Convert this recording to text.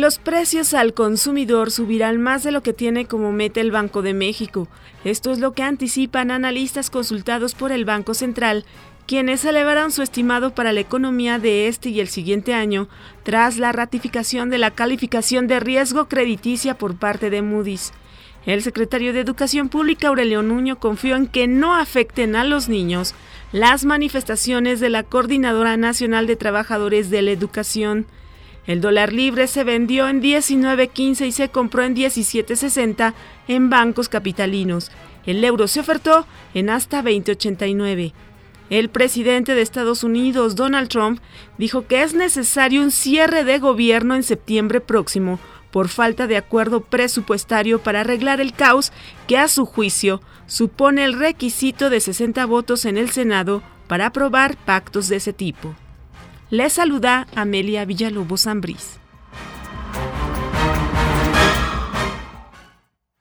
Los precios al consumidor subirán más de lo que tiene como meta el Banco de México. Esto es lo que anticipan analistas consultados por el Banco Central, quienes elevaron su estimado para la economía de este y el siguiente año tras la ratificación de la calificación de riesgo crediticia por parte de Moody's. El secretario de Educación Pública Aurelio Nuño confió en que no afecten a los niños las manifestaciones de la Coordinadora Nacional de Trabajadores de la Educación. El dólar libre se vendió en 19.15 y se compró en 17.60 en bancos capitalinos. El euro se ofertó en hasta 20.89. El presidente de Estados Unidos, Donald Trump, dijo que es necesario un cierre de gobierno en septiembre próximo por falta de acuerdo presupuestario para arreglar el caos que a su juicio supone el requisito de 60 votos en el Senado para aprobar pactos de ese tipo. Les saluda Amelia Villalobos Ambrís.